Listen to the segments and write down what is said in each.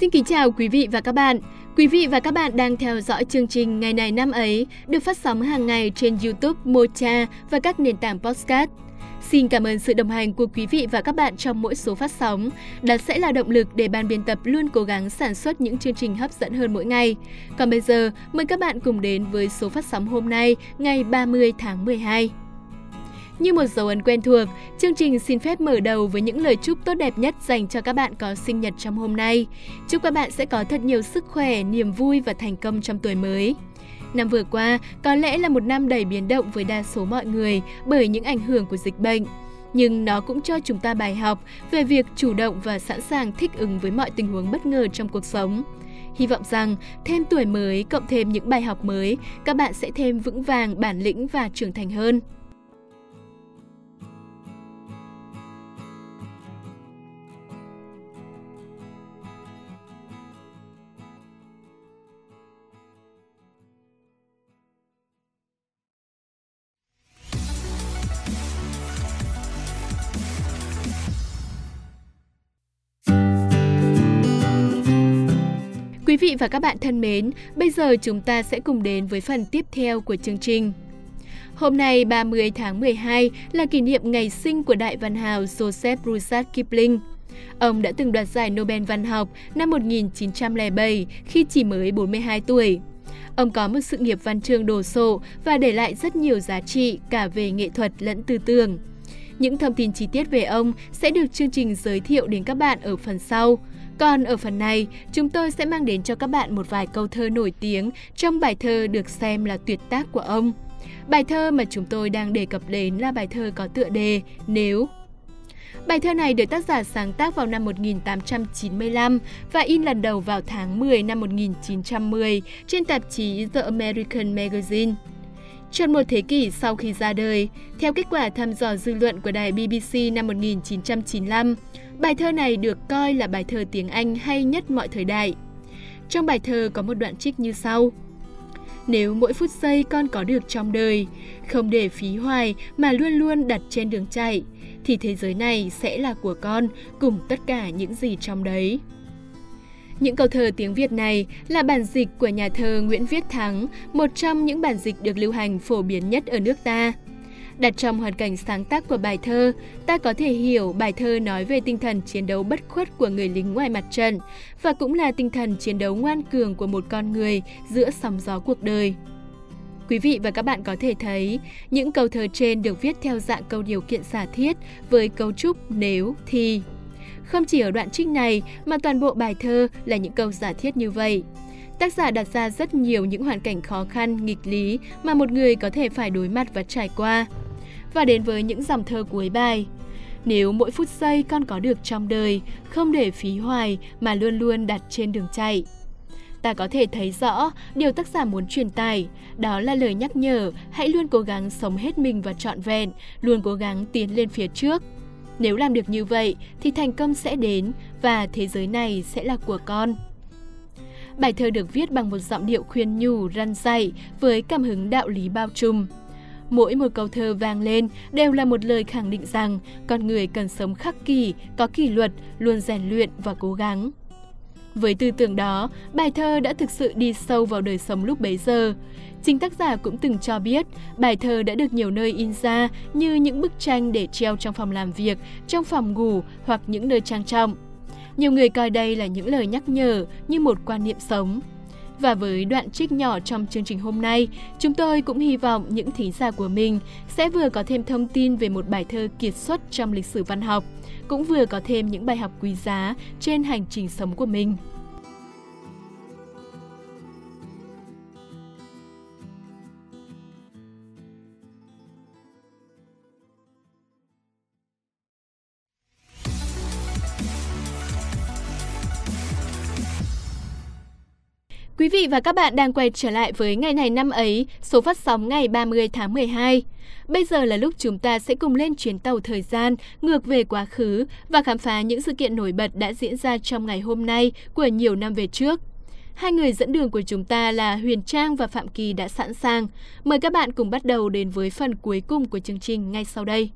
Xin kính chào quý vị và các bạn. Quý vị và các bạn đang theo dõi chương trình Ngày này năm ấy được phát sóng hàng ngày trên YouTube, Mocha và các nền tảng podcast. Xin cảm ơn sự đồng hành của quý vị và các bạn trong mỗi số phát sóng. Đó sẽ là động lực để ban biên tập luôn cố gắng sản xuất những chương trình hấp dẫn hơn mỗi ngày. Còn bây giờ, mời các bạn cùng đến với số phát sóng hôm nay, ngày 30 tháng 12. Như một dấu ấn quen thuộc, chương trình xin phép mở đầu với những lời chúc tốt đẹp nhất dành cho các bạn có sinh nhật trong hôm nay. Chúc các bạn sẽ có thật nhiều sức khỏe, niềm vui và thành công trong tuổi mới. Năm vừa qua có lẽ là một năm đầy biến động với đa số mọi người bởi những ảnh hưởng của dịch bệnh. Nhưng nó cũng cho chúng ta bài học về việc chủ động và sẵn sàng thích ứng với mọi tình huống bất ngờ trong cuộc sống. Hy vọng rằng thêm tuổi mới cộng thêm những bài học mới, các bạn sẽ thêm vững vàng bản lĩnh và trưởng thành hơn. Quý vị và các bạn thân mến, bây giờ chúng ta sẽ cùng đến với phần tiếp theo của chương trình. Hôm nay 30 tháng 12 là kỷ niệm ngày sinh của đại văn hào Joseph Rudyard Kipling. Ông đã từng đoạt giải Nobel văn học năm 1907 khi chỉ mới 42 tuổi. Ông có một sự nghiệp văn chương đồ sộ và để lại rất nhiều giá trị cả về nghệ thuật lẫn tư tưởng. Những thông tin chi tiết về ông sẽ được chương trình giới thiệu đến các bạn ở phần sau. Còn ở phần này, chúng tôi sẽ mang đến cho các bạn một vài câu thơ nổi tiếng trong bài thơ được xem là tuyệt tác của ông. Bài thơ mà chúng tôi đang đề cập đến là bài thơ có tựa đề Nếu. Bài thơ này được tác giả sáng tác vào năm 1895 và in lần đầu vào tháng 10 năm 1910 trên tạp chí The American Magazine. Tròn một thế kỷ sau khi ra đời, theo kết quả thăm dò dư luận của đài BBC năm 1995, bài thơ này được coi là bài thơ tiếng Anh hay nhất mọi thời đại. Trong bài thơ có một đoạn trích như sau. Nếu mỗi phút giây con có được trong đời, không để phí hoài mà luôn luôn đặt trên đường chạy, thì thế giới này sẽ là của con cùng tất cả những gì trong đấy. Những câu thơ tiếng Việt này là bản dịch của nhà thơ Nguyễn Viết Thắng, một trong những bản dịch được lưu hành phổ biến nhất ở nước ta. Đặt trong hoàn cảnh sáng tác của bài thơ, ta có thể hiểu bài thơ nói về tinh thần chiến đấu bất khuất của người lính ngoài mặt trận và cũng là tinh thần chiến đấu ngoan cường của một con người giữa sóng gió cuộc đời. Quý vị và các bạn có thể thấy, những câu thơ trên được viết theo dạng câu điều kiện giả thiết với cấu trúc nếu, thì. Không chỉ ở đoạn trích này mà toàn bộ bài thơ là những câu giả thiết như vậy. Tác giả đặt ra rất nhiều những hoàn cảnh khó khăn, nghịch lý mà một người có thể phải đối mặt và trải qua. Và đến với những dòng thơ cuối bài. Nếu mỗi phút giây con có được trong đời, không để phí hoài mà luôn luôn đặt trên đường chạy. Ta có thể thấy rõ điều tác giả muốn truyền tải, đó là lời nhắc nhở hãy luôn cố gắng sống hết mình và trọn vẹn, luôn cố gắng tiến lên phía trước. Nếu làm được như vậy thì thành công sẽ đến và thế giới này sẽ là của con. Bài thơ được viết bằng một giọng điệu khuyên nhủ, răn dạy với cảm hứng đạo lý bao trùm. Mỗi một câu thơ vang lên đều là một lời khẳng định rằng con người cần sống khắc kỷ, có kỷ luật, luôn rèn luyện và cố gắng. Với tư tưởng đó, bài thơ đã thực sự đi sâu vào đời sống lúc bấy giờ. Chính tác giả cũng từng cho biết, bài thơ đã được nhiều nơi in ra như những bức tranh để treo trong phòng làm việc, trong phòng ngủ hoặc những nơi trang trọng. Nhiều người coi đây là những lời nhắc nhở như một quan niệm sống. Và với đoạn trích nhỏ trong chương trình hôm nay, chúng tôi cũng hy vọng những thính giả của mình sẽ vừa có thêm thông tin về một bài thơ kiệt xuất trong lịch sử văn học, cũng vừa có thêm những bài học quý giá trên hành trình sống của mình. Quý vị và các bạn đang quay trở lại với ngày này năm ấy, số phát sóng ngày 30 tháng 12. Bây giờ là lúc chúng ta sẽ cùng lên chuyến tàu thời gian ngược về quá khứ và khám phá những sự kiện nổi bật đã diễn ra trong ngày hôm nay của nhiều năm về trước. Hai người dẫn đường của chúng ta là Huyền Trang và Phạm Kỳ đã sẵn sàng. Mời các bạn cùng bắt đầu đến với phần cuối cùng của chương trình ngay sau đây.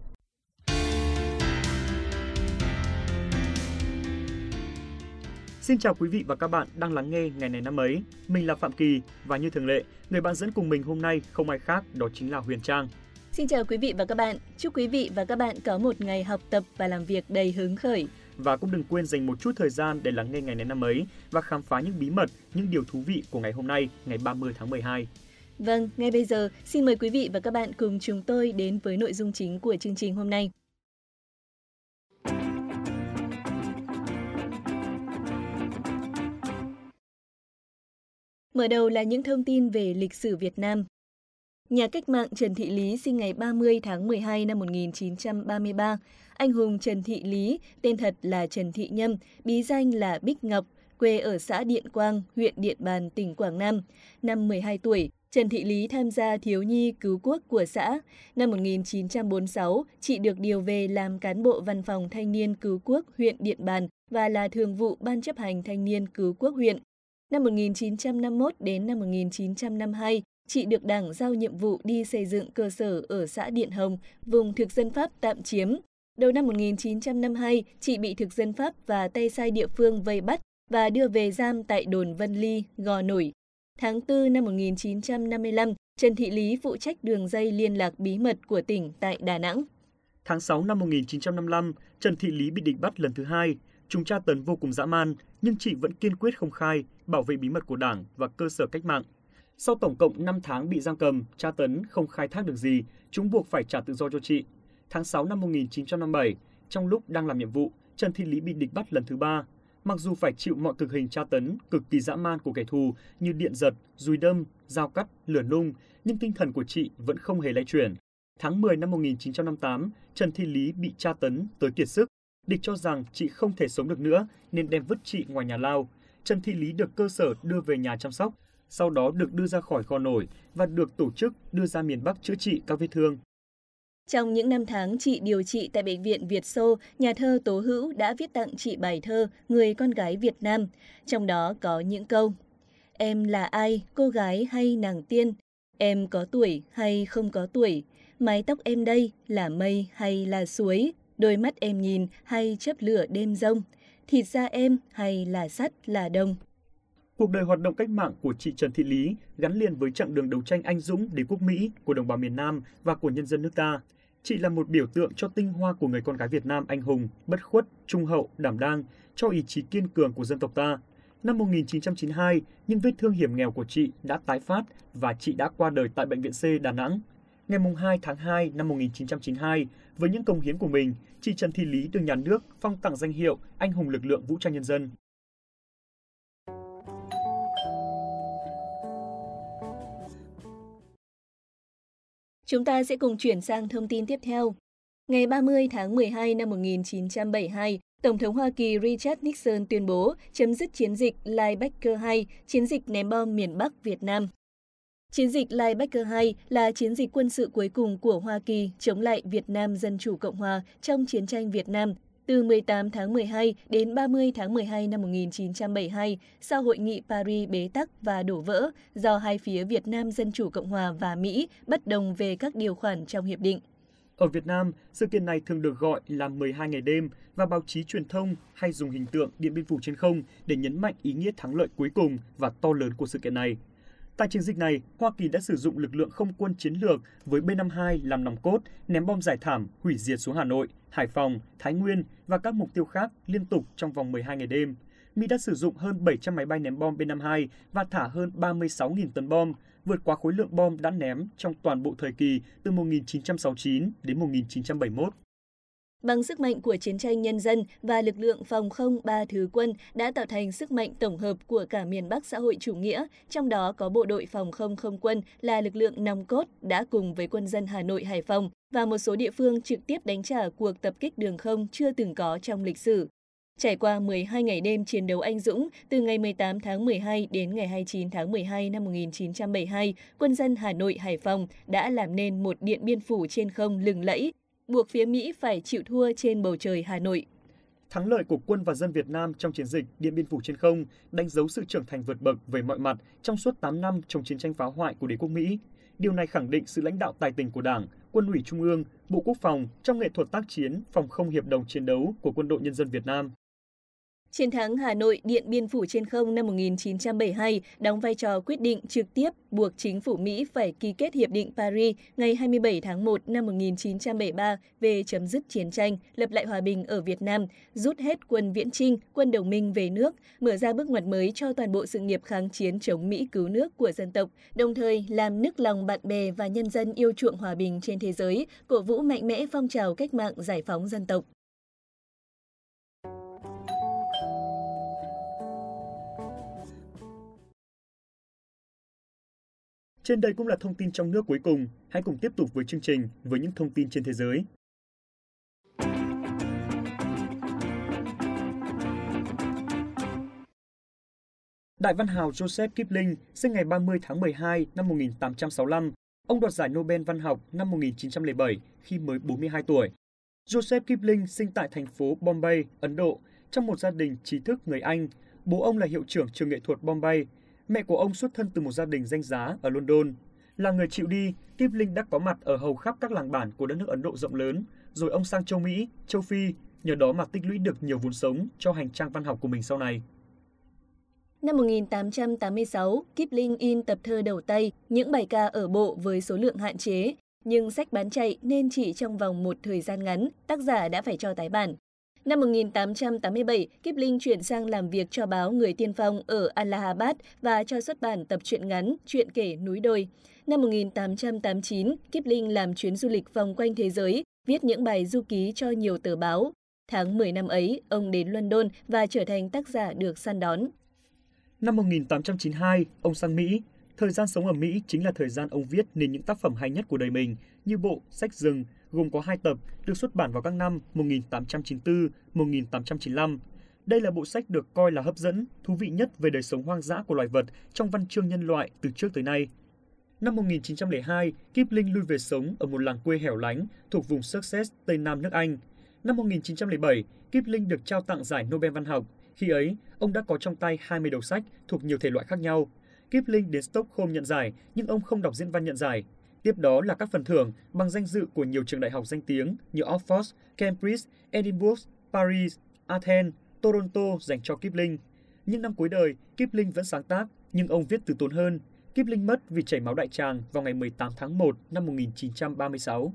Xin chào quý vị và các bạn đang lắng nghe ngày này năm ấy. Mình là Phạm Kỳ và như thường lệ, người bạn dẫn cùng mình hôm nay không ai khác đó chính là Huyền Trang. Xin chào quý vị và các bạn. Chúc quý vị và các bạn có một ngày học tập và làm việc đầy hứng khởi. Và cũng đừng quên dành một chút thời gian để lắng nghe ngày này năm ấy và khám phá những bí mật, những điều thú vị của ngày hôm nay, ngày 30 tháng 12. Vâng, ngay bây giờ xin mời quý vị và các bạn cùng chúng tôi đến với nội dung chính của chương trình hôm nay. Mở đầu là những thông tin về lịch sử Việt Nam. Nhà cách mạng Trần Thị Lý sinh ngày 30 tháng 12 năm 1933. Anh hùng Trần Thị Lý, tên thật là Trần Thị Nhâm, bí danh là Bích Ngọc, quê ở xã Điện Quang, huyện Điện Bàn, tỉnh Quảng Nam. Năm 12 tuổi, Trần Thị Lý tham gia thiếu nhi cứu quốc của xã. Năm 1946, chị được điều về làm cán bộ văn phòng thanh niên cứu quốc huyện Điện Bàn và là thường vụ ban chấp hành thanh niên cứu quốc huyện. Năm 1951 đến năm 1952, chị được Đảng giao nhiệm vụ đi xây dựng cơ sở ở xã Điện Hồng, vùng thực dân Pháp tạm chiếm. Đầu năm 1952, chị bị thực dân Pháp và tay sai địa phương vây bắt và đưa về giam tại đồn Vân Ly, Gò Nổi. Tháng 4 năm 1955, Trần Thị Lý phụ trách đường dây liên lạc bí mật của tỉnh tại Đà Nẵng. Tháng 6 năm 1955, Trần Thị Lý bị địch bắt lần thứ hai. Chúng tra tấn vô cùng dã man, nhưng chị vẫn kiên quyết không khai, bảo vệ bí mật của Đảng và cơ sở cách mạng. Sau tổng cộng 5 tháng bị giam cầm, tra tấn không khai thác được gì, chúng buộc phải trả tự do cho chị. Tháng 6 năm 1957, trong lúc đang làm nhiệm vụ, Trần Thị Lý bị địch bắt lần thứ ba. Mặc dù phải chịu mọi cực hình tra tấn cực kỳ dã man của kẻ thù như điện giật, dùi đâm, dao cắt, lửa nung, nhưng tinh thần của chị vẫn không hề lay chuyển. Tháng 10 năm 1958, Trần Thị Lý bị tra tấn tới kiệt sức. Địch cho rằng chị không thể sống được nữa nên đem vứt chị ngoài nhà lao. Trần Thị Lý được cơ sở đưa về nhà chăm sóc, sau đó được đưa ra khỏi kho nổi và được tổ chức đưa ra miền Bắc chữa trị các vết thương. Trong những năm tháng chị điều trị tại Bệnh viện Việt Xô, nhà thơ Tố Hữu đã viết tặng chị bài thơ Người con gái Việt Nam. Trong đó có những câu Em là ai, cô gái hay nàng tiên? Em có tuổi hay không có tuổi? Mái tóc em đây là mây hay là suối? Đôi mắt em nhìn hay chấp lửa đêm rông? Thịt da em hay là sắt là đông? Cuộc đời hoạt động cách mạng của chị Trần Thị Lý gắn liền với chặng đường đấu tranh anh dũng đế quốc Mỹ của đồng bào miền Nam và của nhân dân nước ta. Chị là một biểu tượng cho tinh hoa của người con gái Việt Nam anh hùng, bất khuất, trung hậu, đảm đang, cho ý chí kiên cường của dân tộc ta. Năm 1992, những vết thương hiểm nghèo của chị đã tái phát và chị đã qua đời tại Bệnh viện C Đà Nẵng. Ngày 2 tháng 2 năm 1992, với những công hiến của mình, chị Trần Thị Lý được nhà nước phong tặng danh hiệu Anh hùng lực lượng vũ trang nhân dân. Chúng ta sẽ cùng chuyển sang thông tin tiếp theo. Ngày 30 tháng 12 năm 1972, Tổng thống Hoa Kỳ Richard Nixon tuyên bố chấm dứt chiến dịch Linebacker 2, chiến dịch ném bom miền Bắc Việt Nam. Chiến dịch Linebacker 2 là chiến dịch quân sự cuối cùng của Hoa Kỳ chống lại Việt Nam Dân Chủ Cộng Hòa trong chiến tranh Việt Nam từ 18 tháng 12 đến 30 tháng 12 năm 1972 sau hội nghị Paris bế tắc và đổ vỡ do hai phía Việt Nam Dân Chủ Cộng Hòa và Mỹ bất đồng về các điều khoản trong hiệp định. Ở Việt Nam, sự kiện này thường được gọi là 12 ngày đêm và báo chí truyền thông hay dùng hình tượng Điện Biên Phủ trên không để nhấn mạnh ý nghĩa thắng lợi cuối cùng và to lớn của sự kiện này. Tại chiến dịch này, Hoa Kỳ đã sử dụng lực lượng không quân chiến lược với B-52 làm nòng cốt, ném bom giải thảm, hủy diệt xuống Hà Nội, Hải Phòng, Thái Nguyên và các mục tiêu khác liên tục trong vòng 12 ngày đêm. Mỹ đã sử dụng hơn 700 máy bay ném bom B-52 và thả hơn 36.000 tấn bom, vượt quá khối lượng bom đã ném trong toàn bộ thời kỳ từ 1969 đến 1971. Bằng sức mạnh của chiến tranh nhân dân và lực lượng phòng không ba thứ quân đã tạo thành sức mạnh tổng hợp của cả miền Bắc xã hội chủ nghĩa, trong đó có bộ đội phòng không không quân là lực lượng nòng cốt đã cùng với quân dân Hà Nội Hải Phòng và một số địa phương trực tiếp đánh trả cuộc tập kích đường không chưa từng có trong lịch sử. Trải qua 12 ngày đêm chiến đấu anh dũng, từ ngày 18 tháng 12 đến ngày 29 tháng 12 năm 1972, quân dân Hà Nội Hải Phòng đã làm nên một điện biên phủ trên không lừng lẫy, buộc phía Mỹ phải chịu thua trên bầu trời Hà Nội. Thắng lợi của quân và dân Việt Nam trong chiến dịch Điện Biên Phủ trên không đánh dấu sự trưởng thành vượt bậc về mọi mặt trong suốt 8 năm trong chiến tranh phá hoại của đế quốc Mỹ. Điều này khẳng định sự lãnh đạo tài tình của Đảng, Quân ủy Trung ương, Bộ Quốc phòng trong nghệ thuật tác chiến phòng không hiệp đồng chiến đấu của quân đội nhân dân Việt Nam. Chiến thắng Hà Nội Điện Biên Phủ trên không năm 1972 đóng vai trò quyết định trực tiếp buộc chính phủ Mỹ phải ký kết Hiệp định Paris ngày 27 tháng 1 năm 1973 về chấm dứt chiến tranh, lập lại hòa bình ở Việt Nam, rút hết quân viễn trinh, quân đồng minh về nước, mở ra bước ngoặt mới cho toàn bộ sự nghiệp kháng chiến chống Mỹ cứu nước của dân tộc, đồng thời làm nức lòng bạn bè và nhân dân yêu chuộng hòa bình trên thế giới, cổ vũ mạnh mẽ phong trào cách mạng giải phóng dân tộc. Trên đây cũng là thông tin trong nước cuối cùng. Hãy cùng tiếp tục với chương trình với những thông tin trên thế giới. Đại văn hào Joseph Kipling sinh ngày 30 tháng 12 năm 1865. Ông đoạt giải Nobel văn học năm 1907 khi mới 42 tuổi. Joseph Kipling sinh tại thành phố Bombay, Ấn Độ, trong một gia đình trí thức người Anh. Bố ông là hiệu trưởng trường nghệ thuật Bombay, Mẹ của ông xuất thân từ một gia đình danh giá ở London. Là người chịu đi, Kipling đã có mặt ở hầu khắp các làng bản của đất nước Ấn Độ rộng lớn, rồi ông sang châu Mỹ, châu Phi, nhờ đó mà tích lũy được nhiều vốn sống cho hành trang văn học của mình sau này. Năm 1886, Kipling in tập thơ đầu tay, những bài ca ở bộ với số lượng hạn chế, nhưng sách bán chạy nên chỉ trong vòng một thời gian ngắn, tác giả đã phải cho tái bản. Năm 1887, Kipling chuyển sang làm việc cho báo Người Tiên Phong ở Allahabad và cho xuất bản tập truyện ngắn Chuyện kể núi đồi. Năm 1889, Kipling làm chuyến du lịch vòng quanh thế giới, viết những bài du ký cho nhiều tờ báo. Tháng 10 năm ấy, ông đến London và trở thành tác giả được săn đón. Năm 1892, ông sang Mỹ. Thời gian sống ở Mỹ chính là thời gian ông viết nên những tác phẩm hay nhất của đời mình như bộ Sách rừng, gồm có hai tập, được xuất bản vào các năm 1894-1895. Đây là bộ sách được coi là hấp dẫn, thú vị nhất về đời sống hoang dã của loài vật trong văn chương nhân loại từ trước tới nay. Năm 1902, Kipling lui về sống ở một làng quê hẻo lánh thuộc vùng Sussex, Tây Nam nước Anh. Năm 1907, Kipling được trao tặng giải Nobel văn học. Khi ấy, ông đã có trong tay 20 đầu sách thuộc nhiều thể loại khác nhau. Kipling đến Stockholm nhận giải, nhưng ông không đọc diễn văn nhận giải. Tiếp đó là các phần thưởng bằng danh dự của nhiều trường đại học danh tiếng như Oxford, Cambridge, Edinburgh, Paris, Athens, Toronto dành cho Kipling. Những năm cuối đời, Kipling vẫn sáng tác, nhưng ông viết từ tốn hơn. Kipling mất vì chảy máu đại tràng vào ngày 18 tháng 1 năm 1936.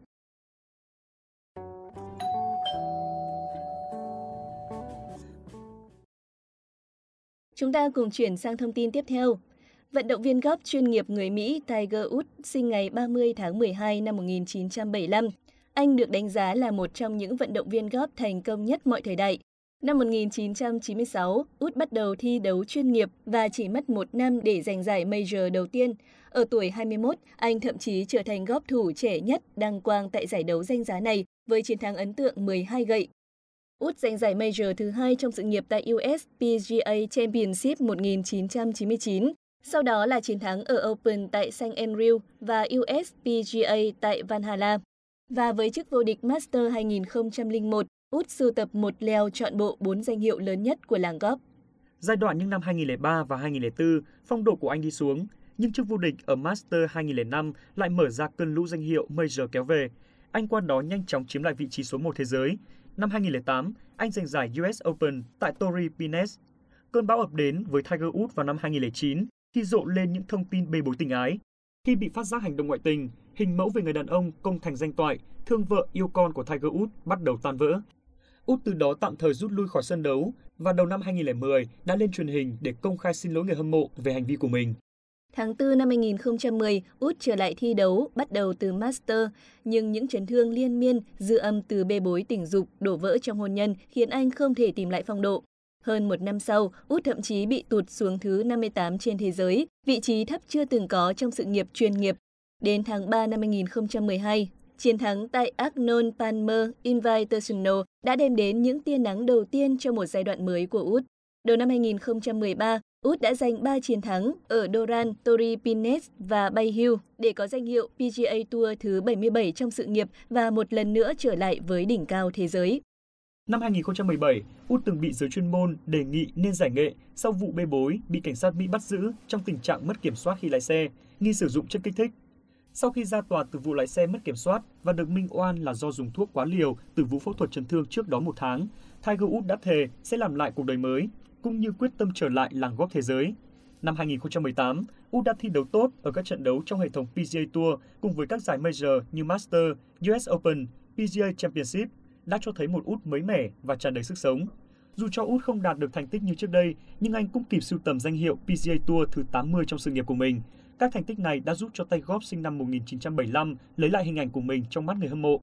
Chúng ta cùng chuyển sang thông tin tiếp theo. Vận động viên góp chuyên nghiệp người Mỹ Tiger Woods sinh ngày 30 tháng 12 năm 1975. Anh được đánh giá là một trong những vận động viên góp thành công nhất mọi thời đại. Năm 1996, Út bắt đầu thi đấu chuyên nghiệp và chỉ mất một năm để giành giải Major đầu tiên. Ở tuổi 21, anh thậm chí trở thành góp thủ trẻ nhất đăng quang tại giải đấu danh giá này với chiến thắng ấn tượng 12 gậy. Út giành giải Major thứ hai trong sự nghiệp tại US PGA Championship 1999 sau đó là chiến thắng ở Open tại St. Andrew và US PGA tại Valhalla. Và với chức vô địch Master 2001, Út sưu tập một leo chọn bộ bốn danh hiệu lớn nhất của làng golf. Giai đoạn những năm 2003 và 2004, phong độ của anh đi xuống, nhưng chức vô địch ở Master 2005 lại mở ra cơn lũ danh hiệu Major kéo về. Anh qua đó nhanh chóng chiếm lại vị trí số 1 thế giới. Năm 2008, anh giành giải US Open tại Torrey Pines. Cơn bão ập đến với Tiger Woods vào năm 2009 khi rộ lên những thông tin bê bối tình ái. Khi bị phát giác hành động ngoại tình, hình mẫu về người đàn ông công thành danh toại, thương vợ yêu con của Tiger Woods bắt đầu tan vỡ. Út từ đó tạm thời rút lui khỏi sân đấu và đầu năm 2010 đã lên truyền hình để công khai xin lỗi người hâm mộ về hành vi của mình. Tháng 4 năm 2010, Út trở lại thi đấu, bắt đầu từ Master, nhưng những chấn thương liên miên, dư âm từ bê bối tình dục, đổ vỡ trong hôn nhân khiến anh không thể tìm lại phong độ. Hơn một năm sau, Út thậm chí bị tụt xuống thứ 58 trên thế giới, vị trí thấp chưa từng có trong sự nghiệp chuyên nghiệp. Đến tháng 3 năm 2012, chiến thắng tại Arnold Palmer Invitational đã đem đến những tia nắng đầu tiên cho một giai đoạn mới của Út. Đầu năm 2013, Út đã giành 3 chiến thắng ở Doran, Torrey Pines và Bay Hill để có danh hiệu PGA Tour thứ 77 trong sự nghiệp và một lần nữa trở lại với đỉnh cao thế giới. Năm 2017, Út từng bị giới chuyên môn đề nghị nên giải nghệ sau vụ bê bối bị cảnh sát Mỹ bắt giữ trong tình trạng mất kiểm soát khi lái xe, nghi sử dụng chất kích thích. Sau khi ra tòa từ vụ lái xe mất kiểm soát và được minh oan là do dùng thuốc quá liều từ vụ phẫu thuật chấn thương trước đó một tháng, Tiger Woods đã thề sẽ làm lại cuộc đời mới, cũng như quyết tâm trở lại làng golf thế giới. Năm 2018, Woods đã thi đấu tốt ở các trận đấu trong hệ thống PGA Tour cùng với các giải major như Master, US Open, PGA Championship đã cho thấy một út mới mẻ và tràn đầy sức sống. Dù cho út không đạt được thành tích như trước đây, nhưng anh cũng kịp sưu tầm danh hiệu PGA Tour thứ 80 trong sự nghiệp của mình. Các thành tích này đã giúp cho tay golf sinh năm 1975 lấy lại hình ảnh của mình trong mắt người hâm mộ.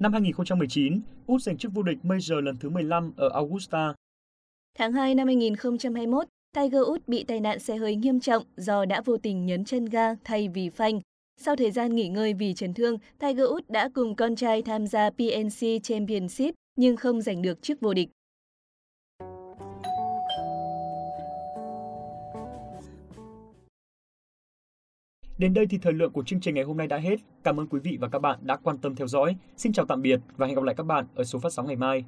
Năm 2019, Út giành chức vô địch Major lần thứ 15 ở Augusta. Tháng 2 năm 2021, Tiger Woods bị tai nạn xe hơi nghiêm trọng do đã vô tình nhấn chân ga thay vì phanh. Sau thời gian nghỉ ngơi vì chấn thương, Tiger Woods đã cùng con trai tham gia PNC Championship nhưng không giành được chức vô địch. Đến đây thì thời lượng của chương trình ngày hôm nay đã hết. Cảm ơn quý vị và các bạn đã quan tâm theo dõi. Xin chào tạm biệt và hẹn gặp lại các bạn ở số phát sóng ngày mai.